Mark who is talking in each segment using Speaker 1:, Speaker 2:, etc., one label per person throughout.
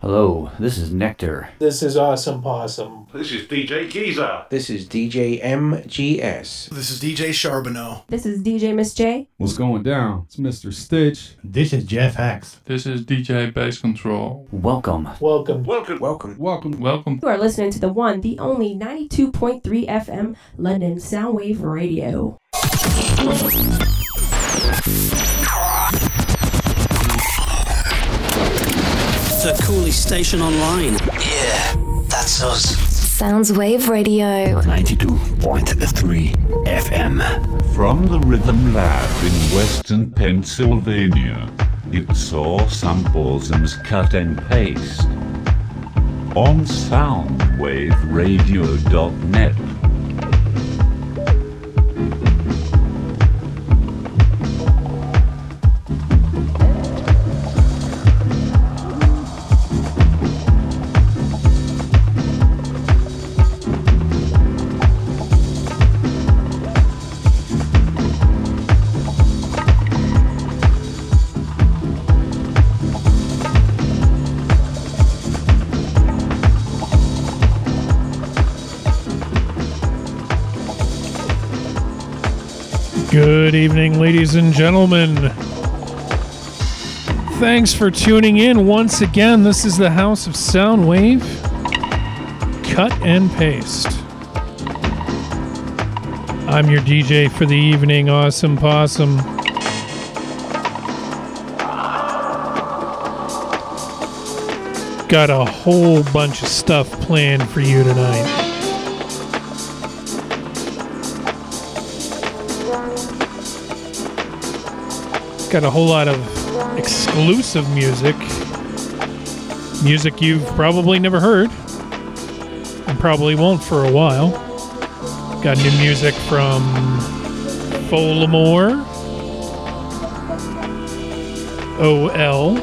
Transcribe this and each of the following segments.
Speaker 1: Hello, this is Nectar.
Speaker 2: This is Awesome Possum.
Speaker 3: This is DJ Geezer.
Speaker 4: This is DJ MGS.
Speaker 5: This is DJ Charbonneau.
Speaker 6: This is DJ Miss J.
Speaker 7: What's going down? It's Mr. Stitch.
Speaker 8: This is Jeff Hacks.
Speaker 9: This is DJ Bass Control.
Speaker 1: Welcome.
Speaker 2: Welcome.
Speaker 3: Welcome.
Speaker 4: Welcome.
Speaker 7: Welcome.
Speaker 9: Welcome.
Speaker 6: You are listening to the one, the only 92.3 FM London Soundwave Radio.
Speaker 10: The coolest station online.
Speaker 11: Yeah, that's us.
Speaker 12: Soundwave Radio.
Speaker 13: 92.3 FM.
Speaker 14: From the Rhythm Lab in western Pennsylvania, it's all samples and cut and paste. On soundwaveradio.net.
Speaker 15: Good evening, ladies and gentlemen. Thanks for tuning in once again. This is the House of Soundwave. Cut and paste. I'm your DJ for the evening, Awesome Possum. Got a whole bunch of stuff planned for you tonight. Got a whole lot of exclusive music. Music you've probably never heard and probably won't for a while. Got new music from Folamour, OL,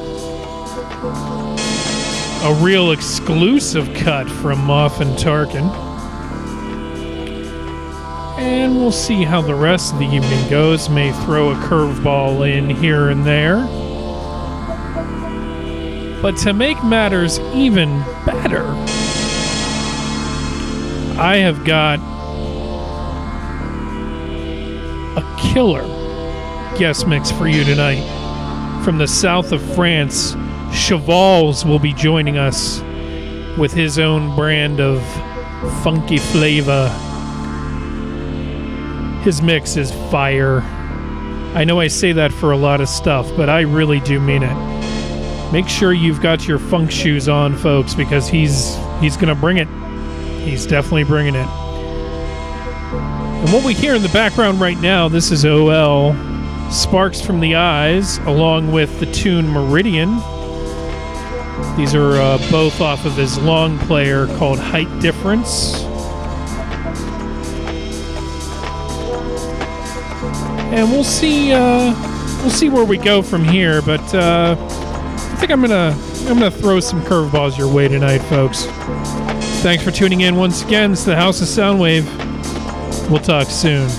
Speaker 15: a real exclusive cut from Moff and Tarkin. And we'll see how the rest of the evening goes. May throw a curveball in here and there. But to make matters even better, I have got a killer guest mix for you tonight. From the south of France, Chevals will be joining us with his own brand of funky flavor his mix is fire. I know I say that for a lot of stuff, but I really do mean it. Make sure you've got your funk shoes on, folks, because he's he's gonna bring it. He's definitely bringing it. And what we hear in the background right now, this is OL, Sparks from the Eyes, along with the tune Meridian. These are uh, both off of his long player called Height Difference. And we'll see uh, we'll see where we go from here. But uh, I think I'm gonna I'm gonna throw some curveballs your way tonight, folks. Thanks for tuning in once again. It's the House of Soundwave. We'll talk soon.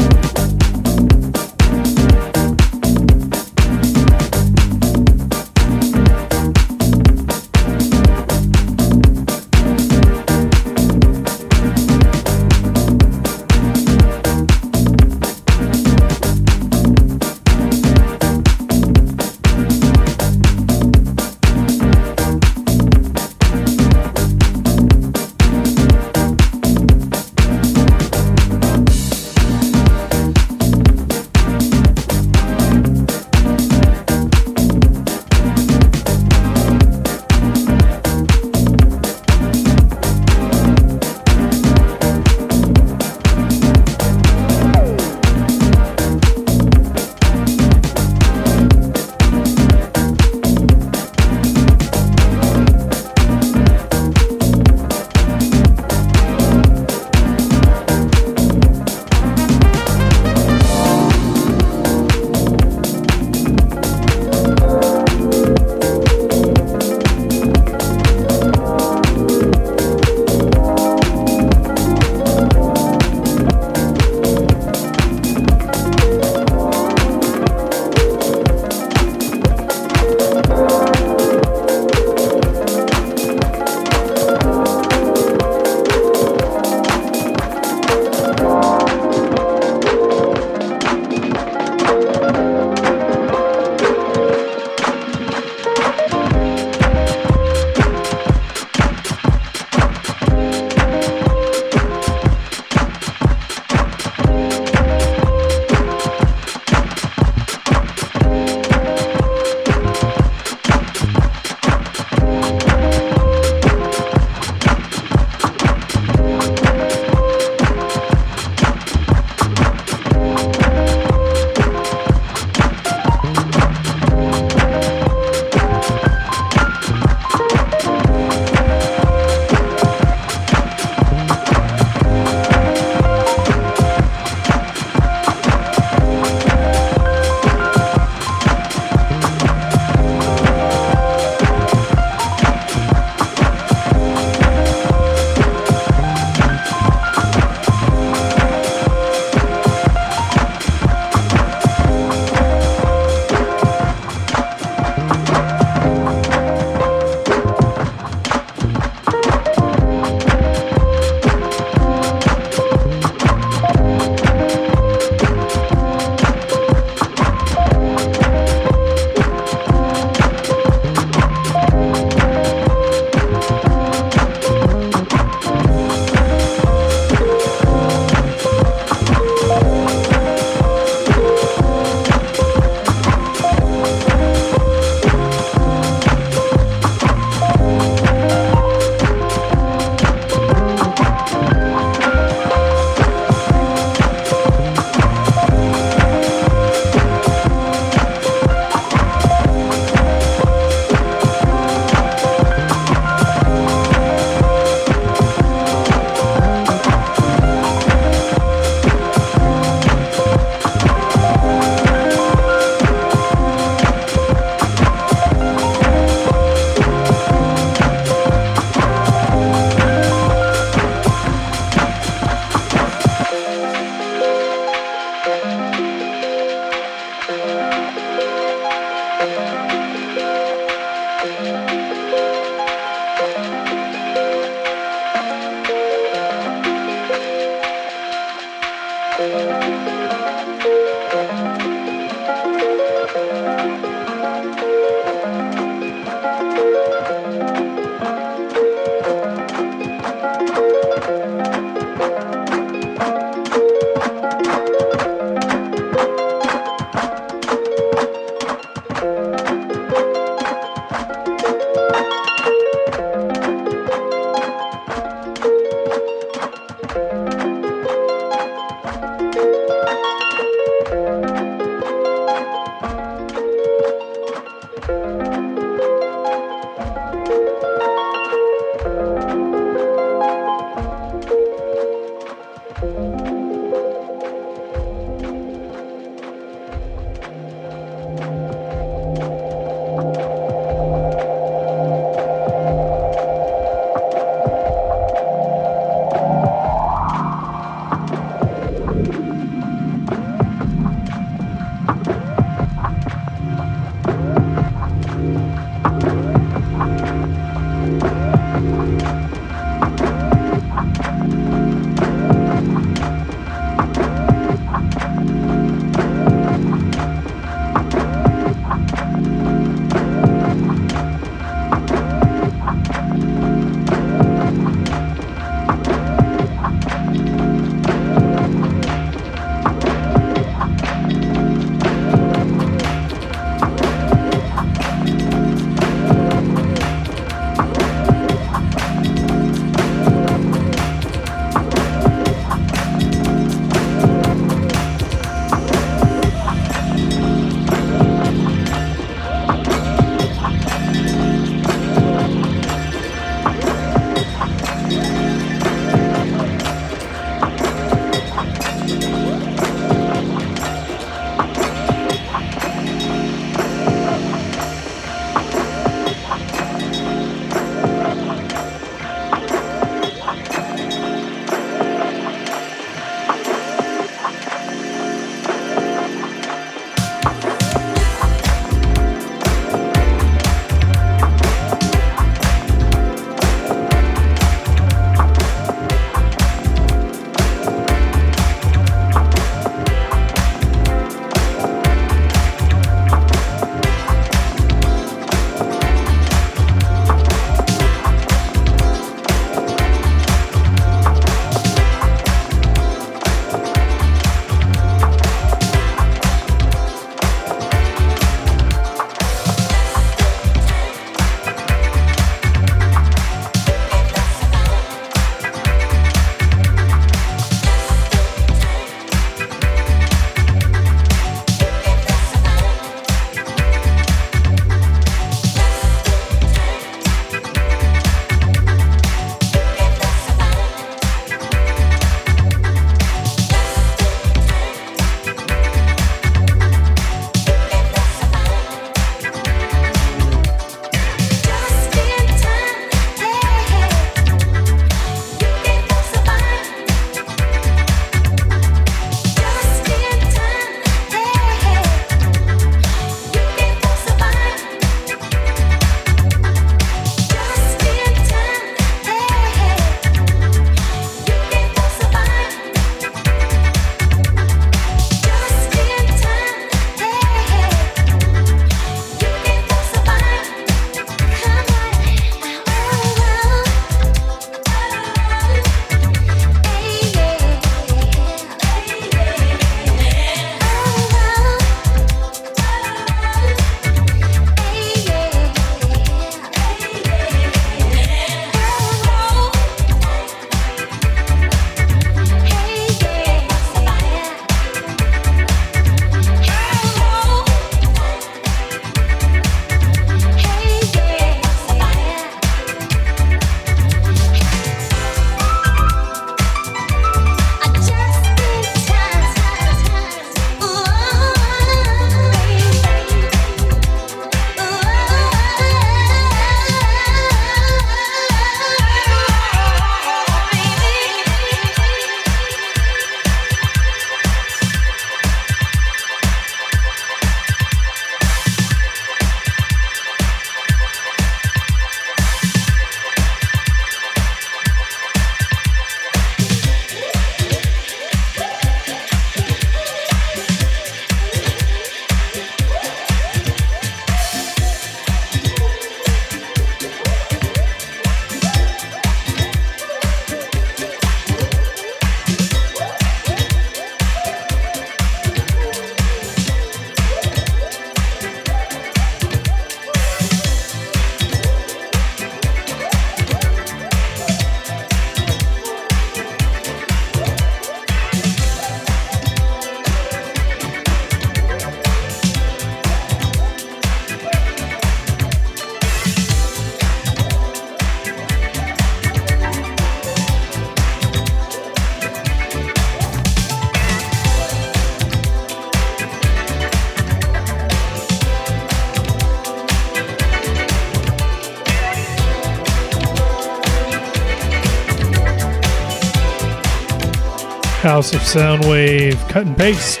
Speaker 15: House of Soundwave, cut and paste.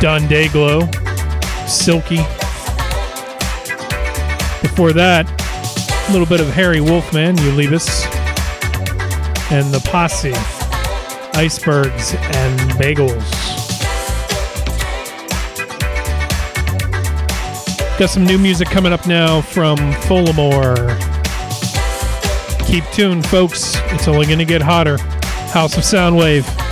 Speaker 15: Don Dayglow, Silky. Before that, a little bit of Harry Wolfman, You and the Posse, Icebergs and Bagels. Got some new music coming up now from Folamour. Keep tuned, folks. It's only going to get hotter. House of Soundwave.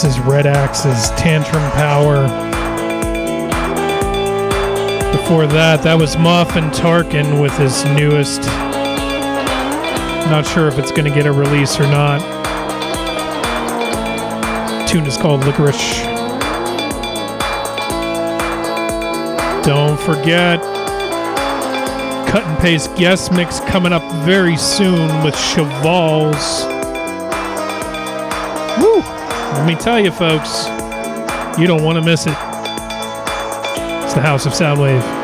Speaker 15: This is Red Axes' Tantrum Power. Before that, that was Muffin Tarkin with his newest. Not sure if it's going to get a release or not. Tune is called Licorice. Don't forget, cut and paste guest mix coming up very soon with Chevals. Woo! Let me tell you, folks, you don't want to miss it. It's the House of Soundwave.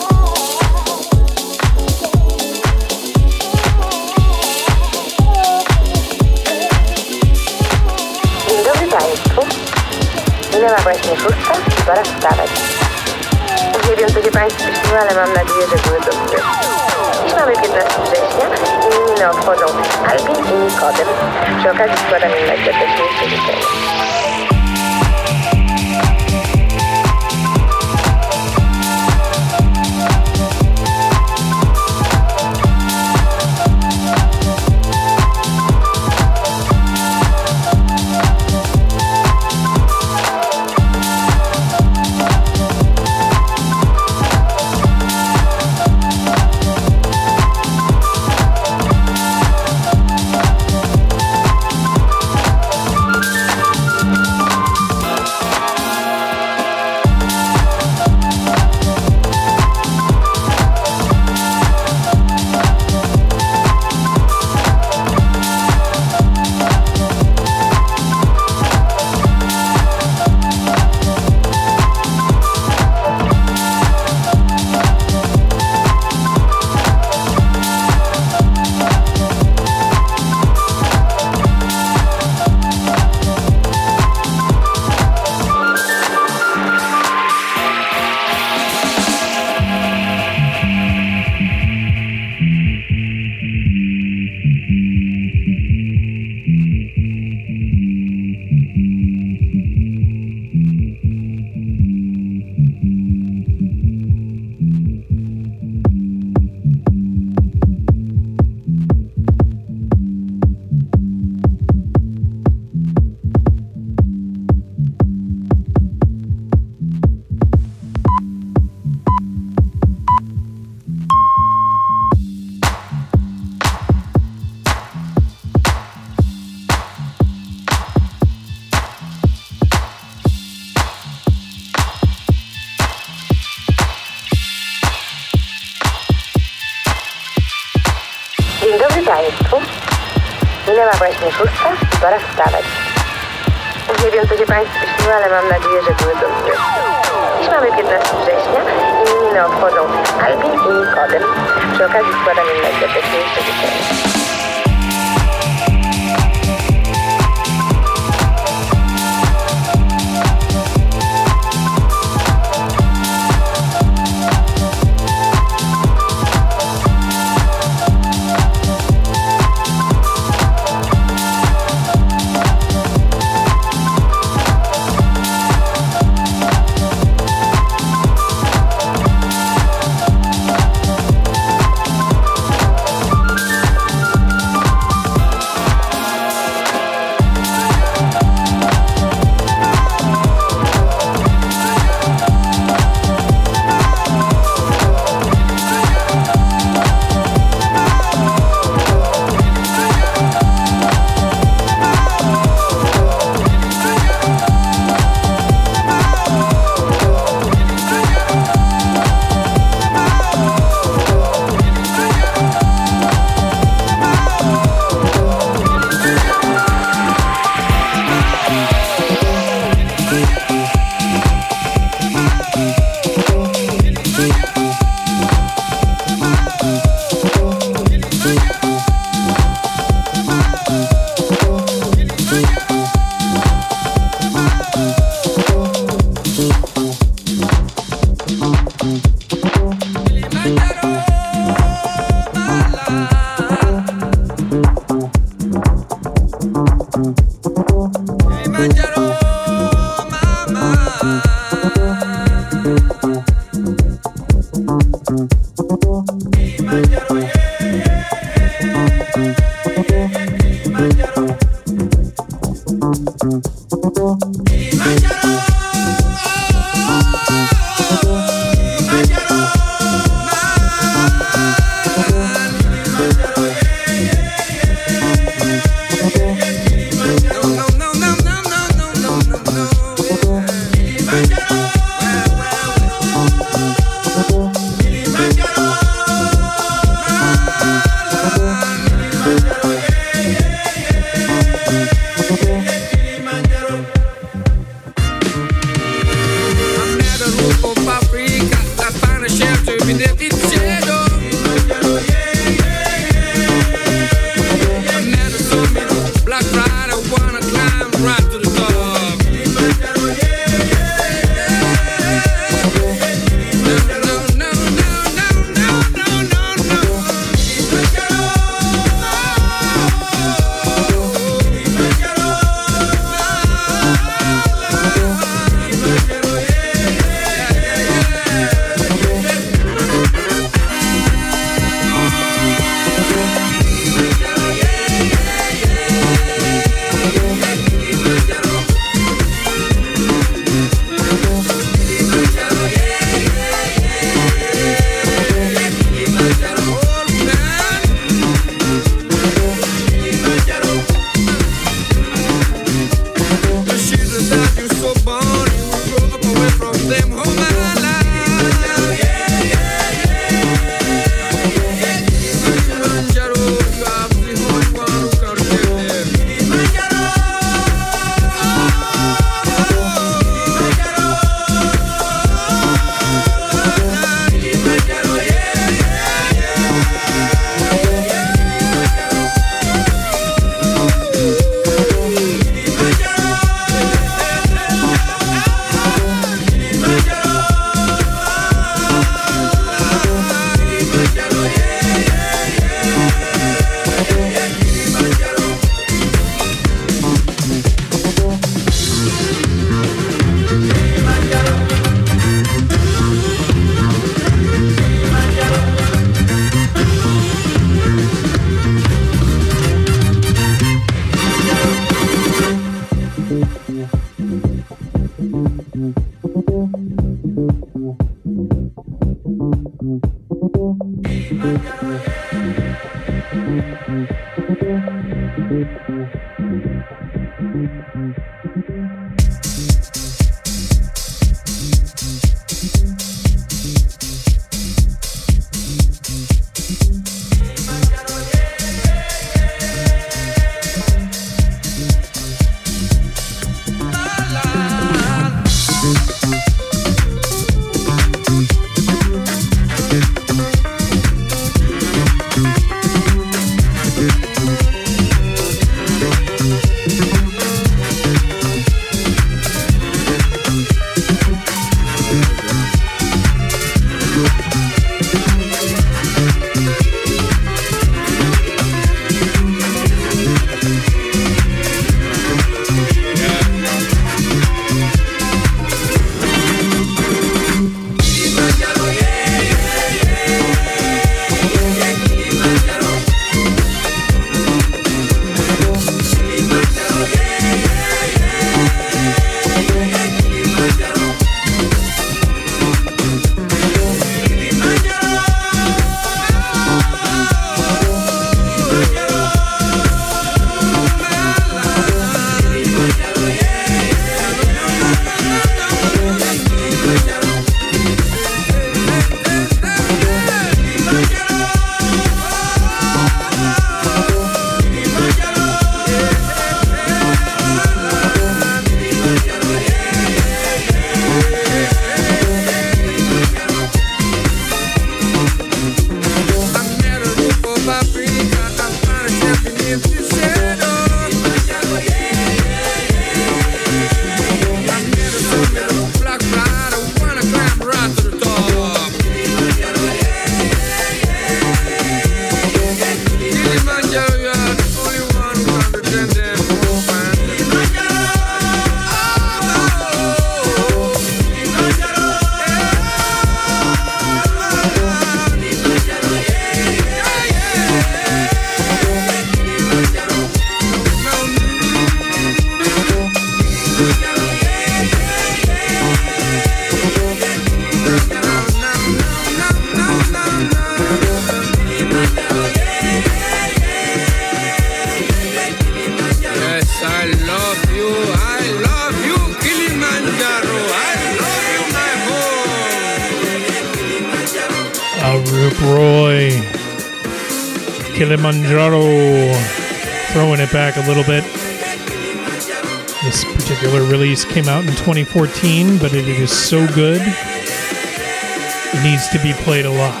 Speaker 15: 2014, but it is so good, it needs to be played a lot.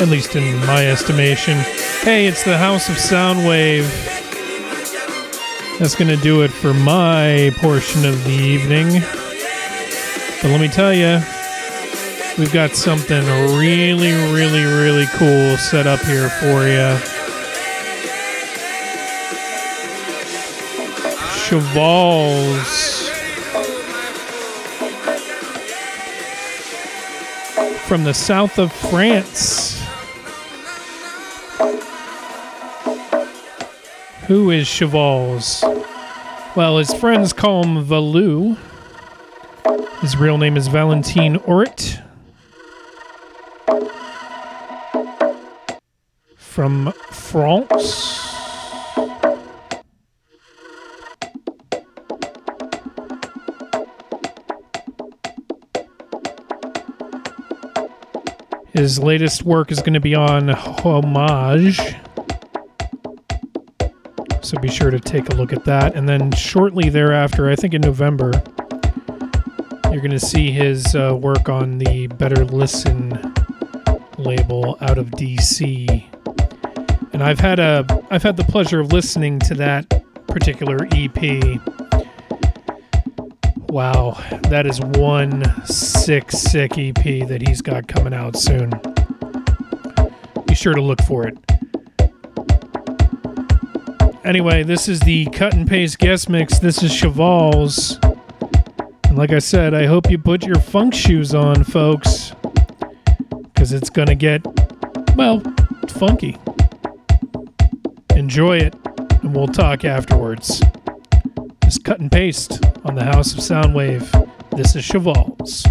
Speaker 15: At least in my estimation. Hey, it's the House of Soundwave. That's going to do it for my portion of the evening. But let me tell you, we've got something really, really, really cool set up here for you. Chevals from the south of France. Who is Chevals? Well, his friends call him Valou. His real name is Valentine Orrit. From France. His latest work is going to be on Homage. So be sure to take a look at that. And then shortly thereafter, I think in November, you're going to see his uh, work on the Better Listen label out of DC. And I've had a I've had the pleasure of listening to that particular EP. Wow, that is one sick, sick EP that he's got coming out soon. Be sure to look for it. Anyway, this is the cut and paste guest mix. This is Chevals. And like I said, I hope you put your funk shoes on, folks. Because it's going to get, well, funky. Enjoy it, and we'll talk afterwards. Just cut and paste on the House of Soundwave This is Chevals.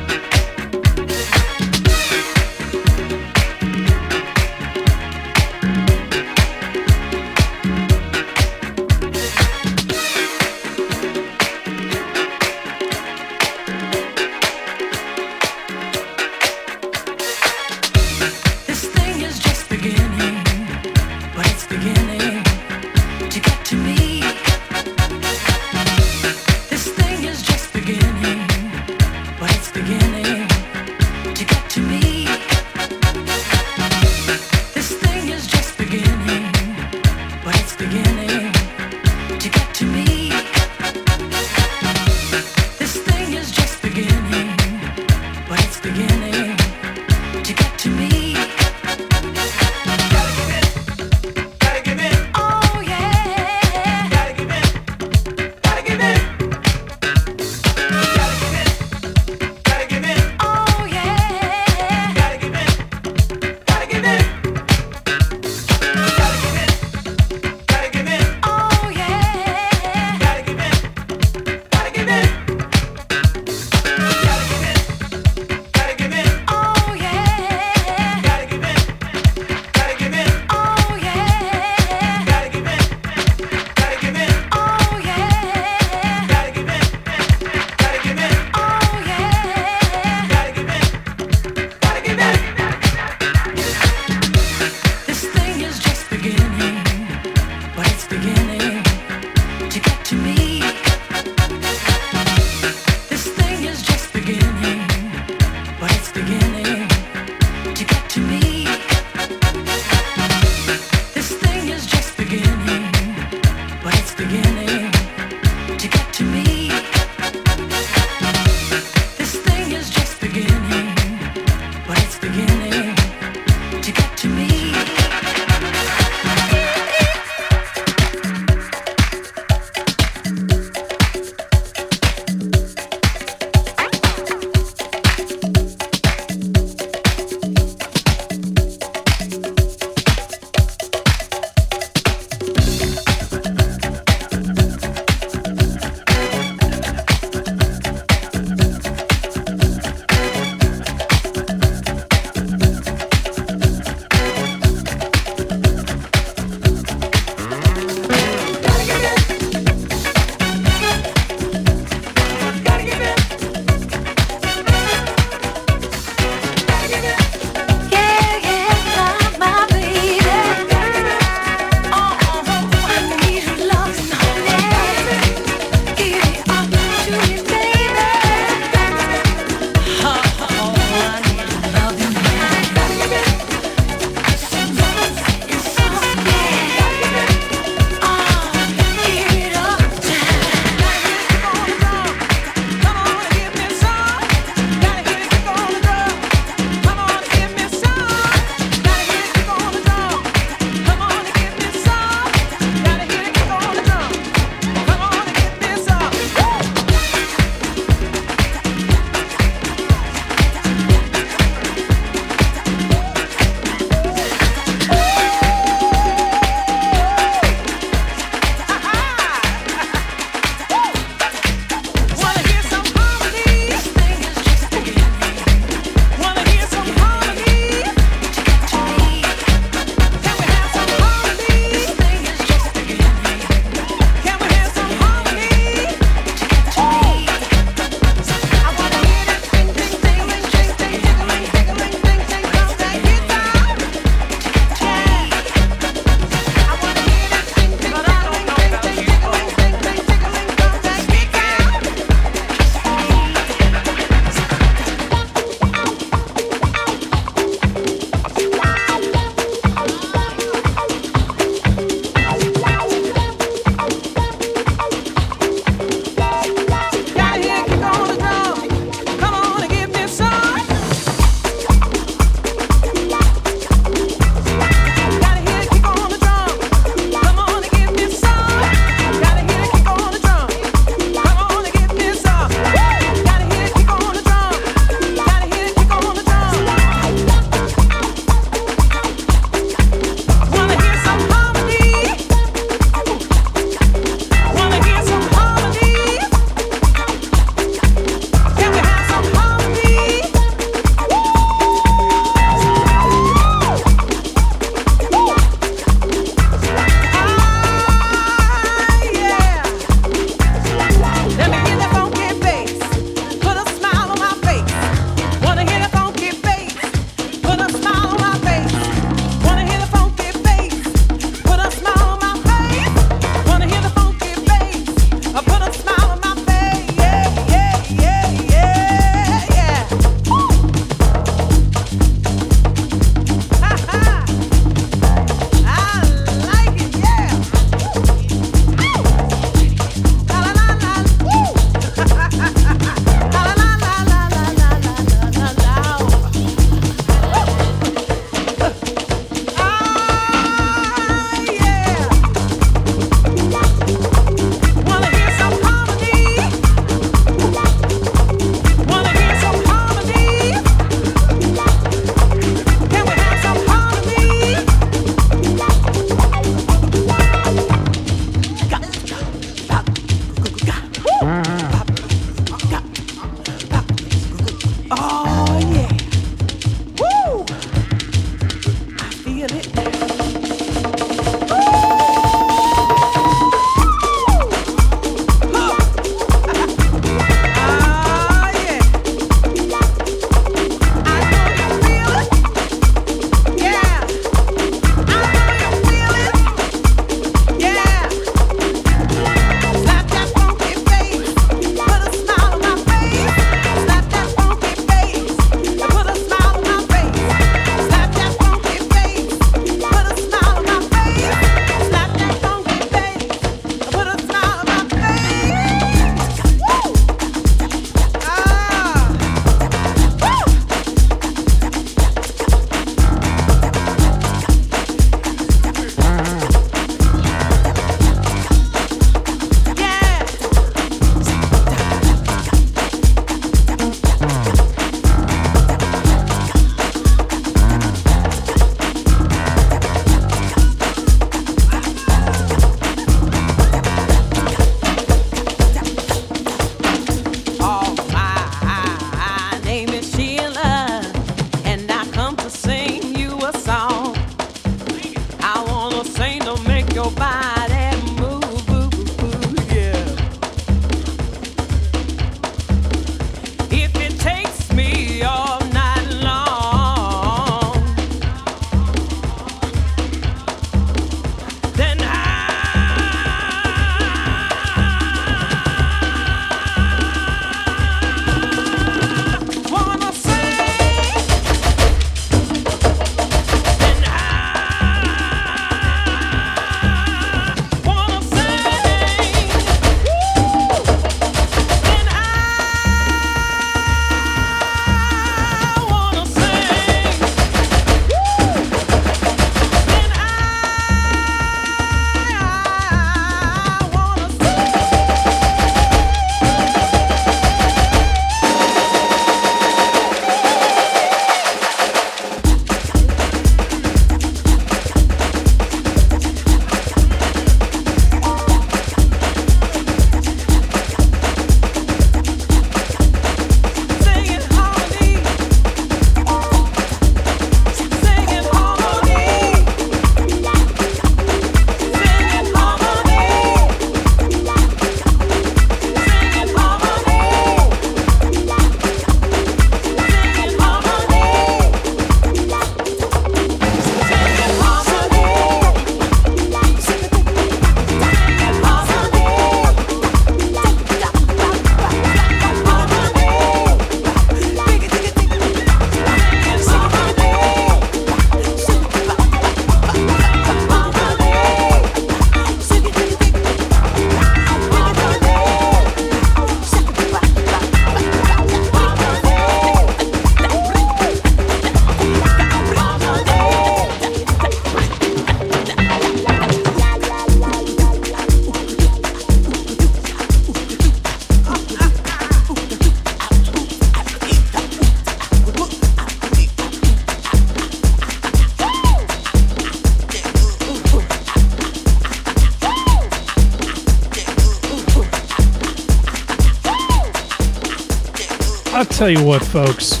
Speaker 16: I'll tell you what, folks.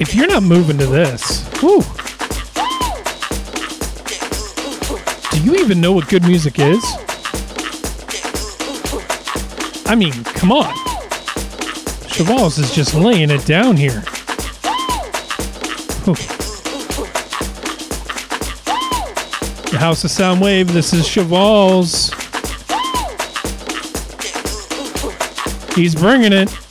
Speaker 16: If you're not moving to this, whoo. Do you even know what good music is? I mean, come on. Chevals is just laying it down here. Whew. The House of Soundwave, this is Chevals. He's bringing it.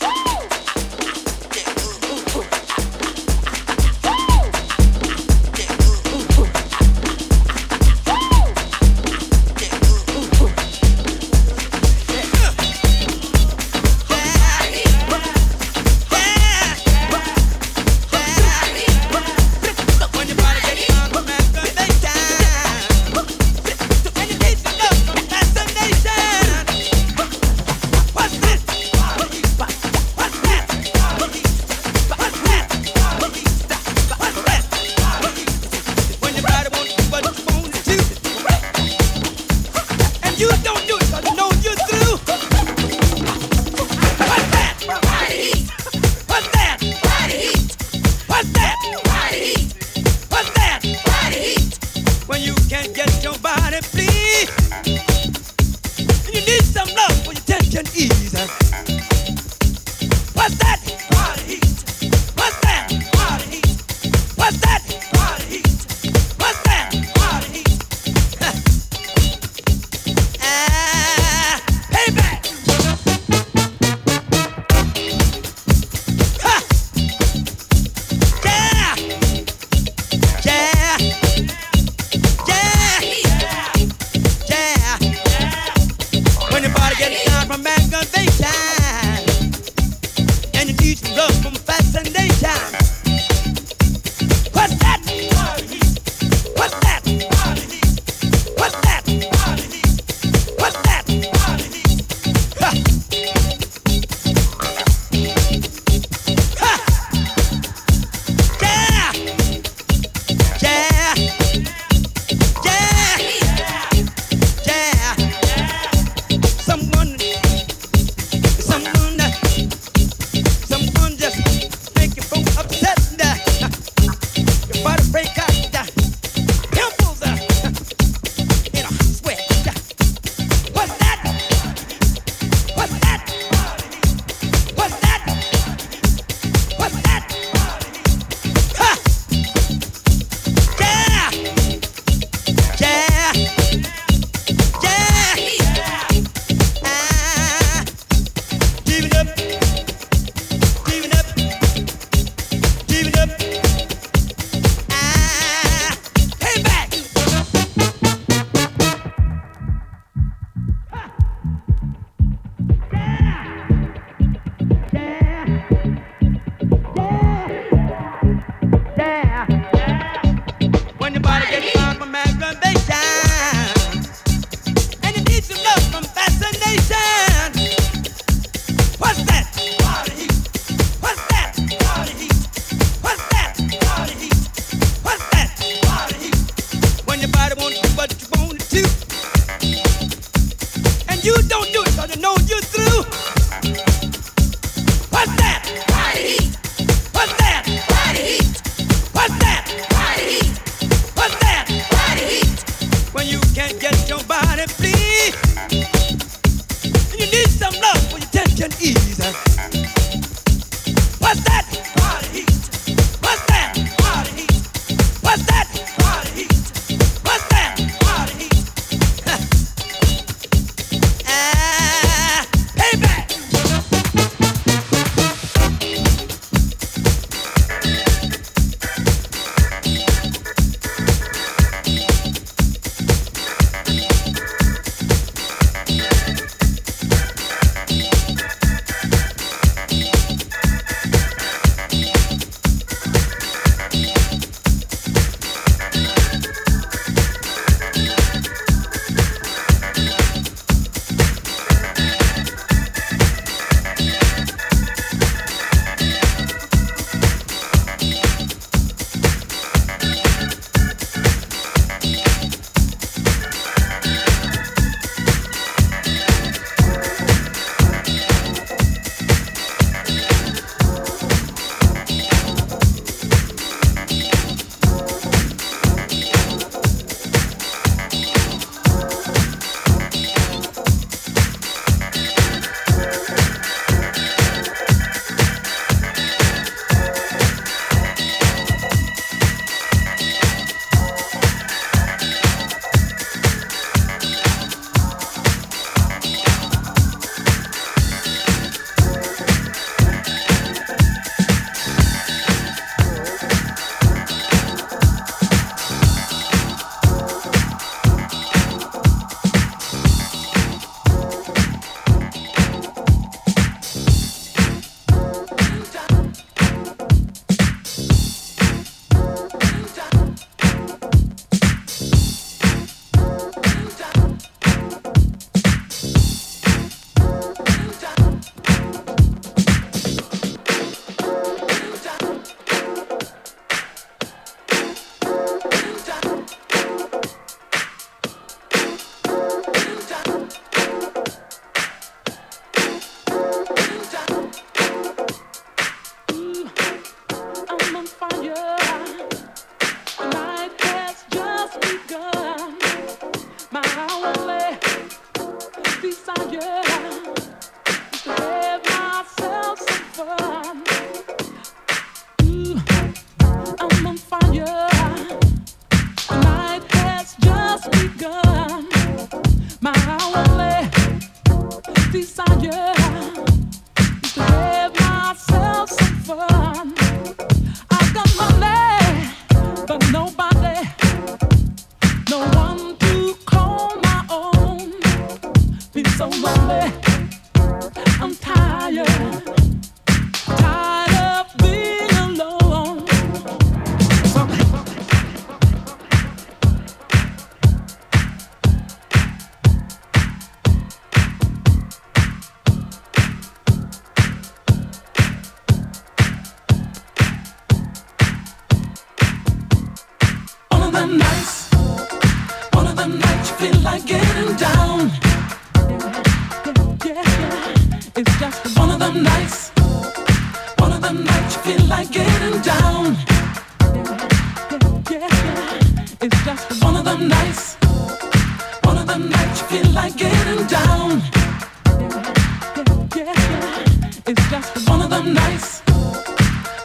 Speaker 5: It's just one of nights.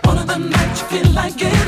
Speaker 5: One of nights you feel
Speaker 15: like it.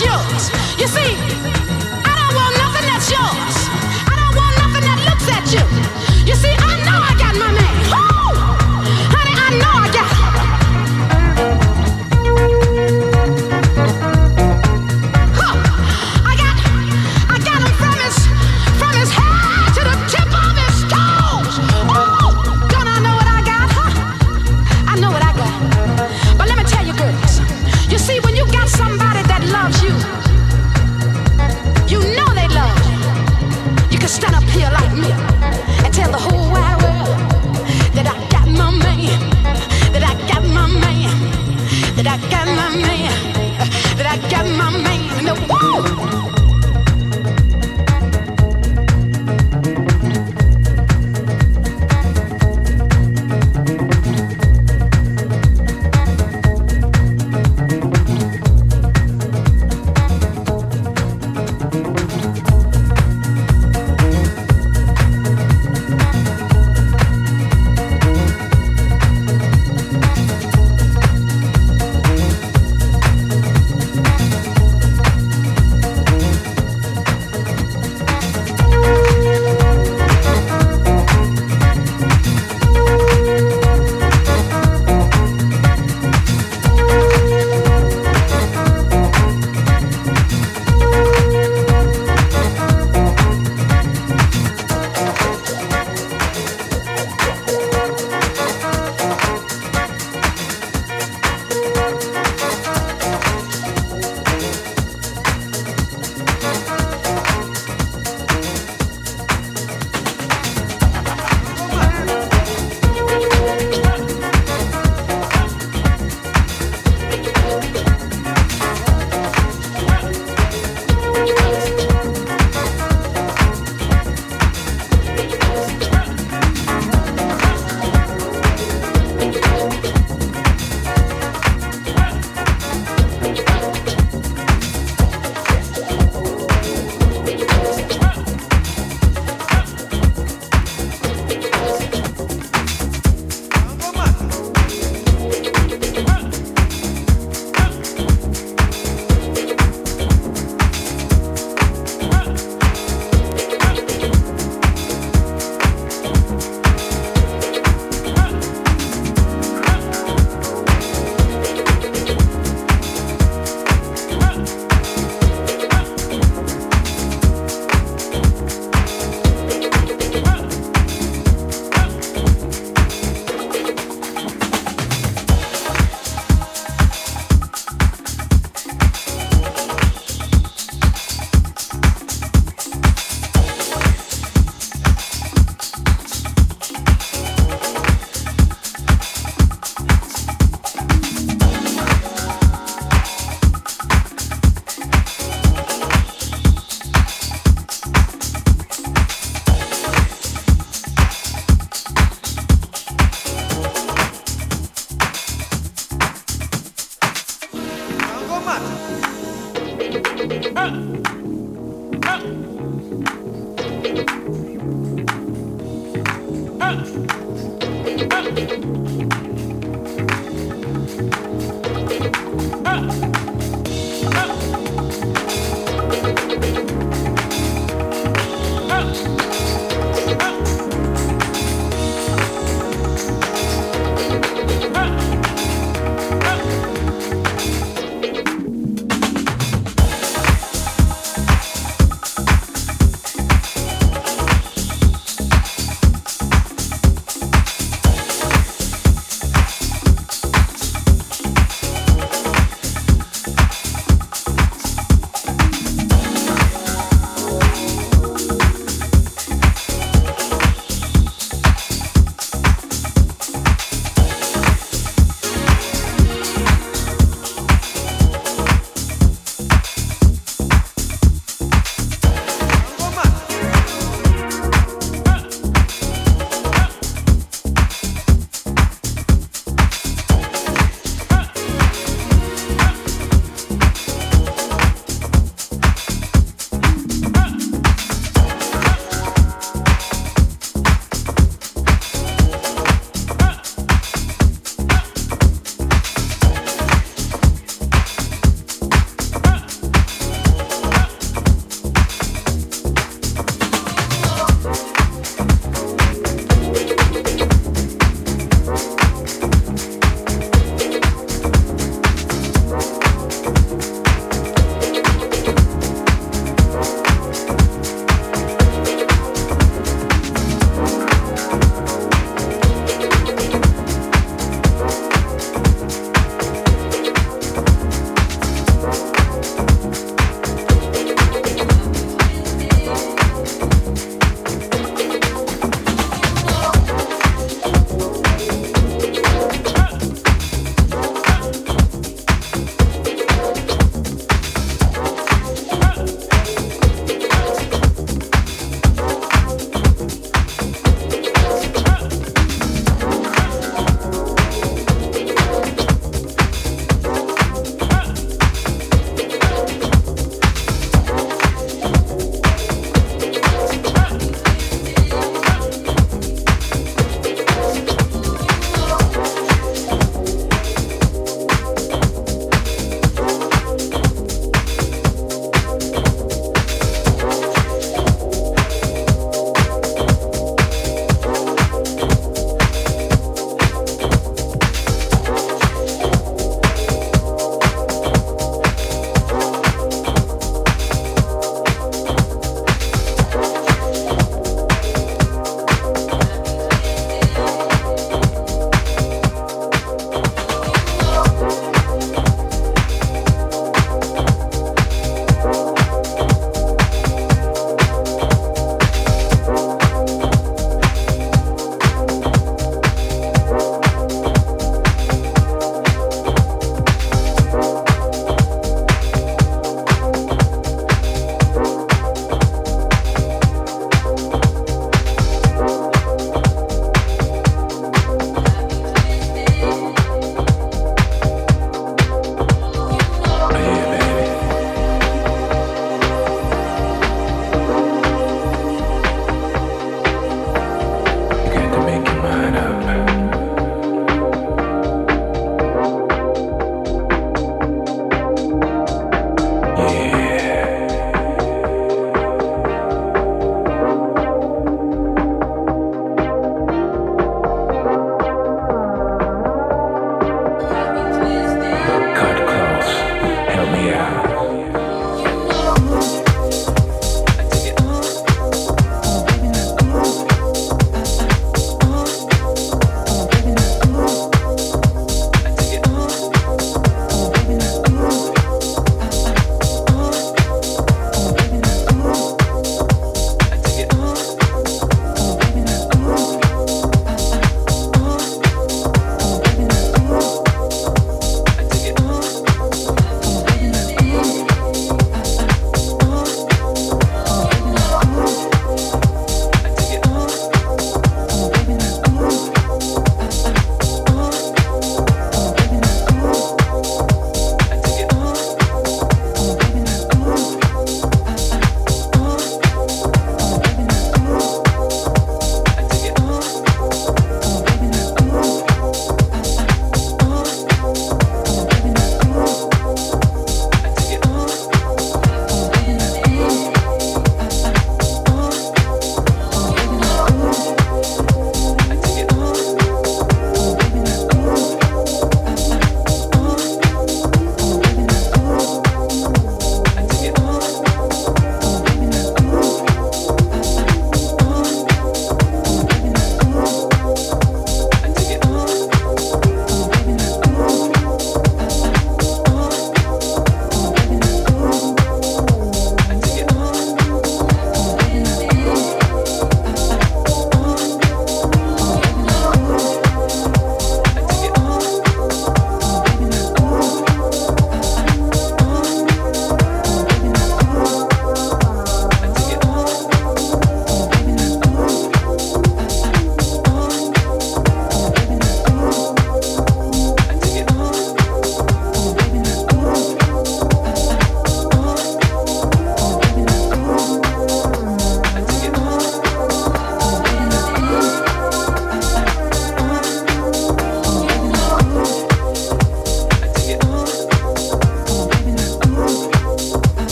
Speaker 15: yours. You see,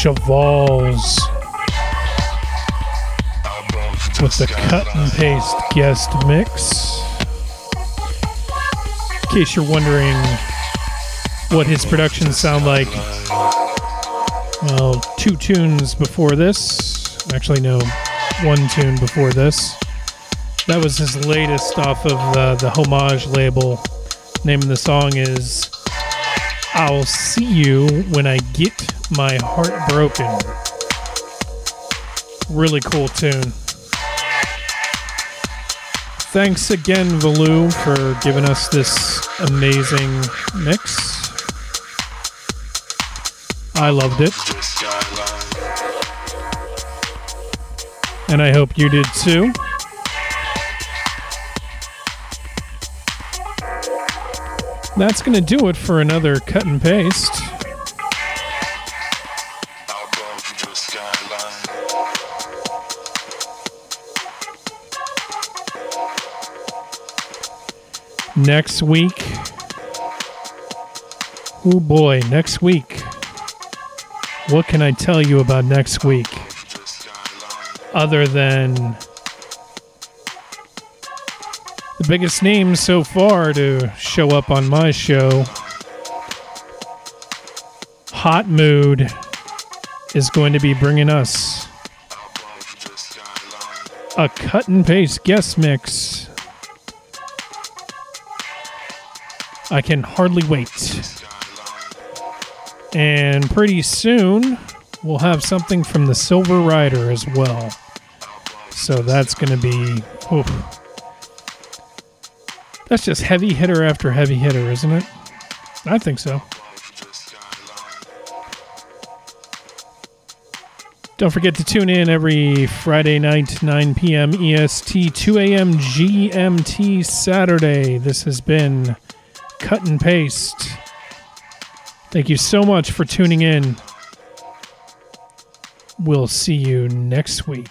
Speaker 15: Chevals with the cut and paste guest mix. In case you're wondering what his productions sound like, well, two tunes before this, actually, no, one tune before this. That was his latest off of the, the Homage label. Name of the song is I'll See You When I Get my Heart Broken. Really cool tune. Thanks again, Valou, for giving us this amazing mix. I loved it. And I hope you did too. That's going to do it for another cut and paste. Next week. Oh boy, next week. What can I tell you about next week? Other than the biggest names so far to show up on my show. Hotmood is going to be bringing us a cut and paste guest mix. I can hardly wait. And pretty soon, we'll have something from the Silver Rider as well. So that's going to be. Oof. That's just heavy hitter after heavy hitter, isn't it? I think so. Don't forget to tune in every Friday night, 9 p.m. EST, 2 a.m. GMT Saturday. This has been Cut and Paste. Thank you so much for tuning in. We'll see you next week.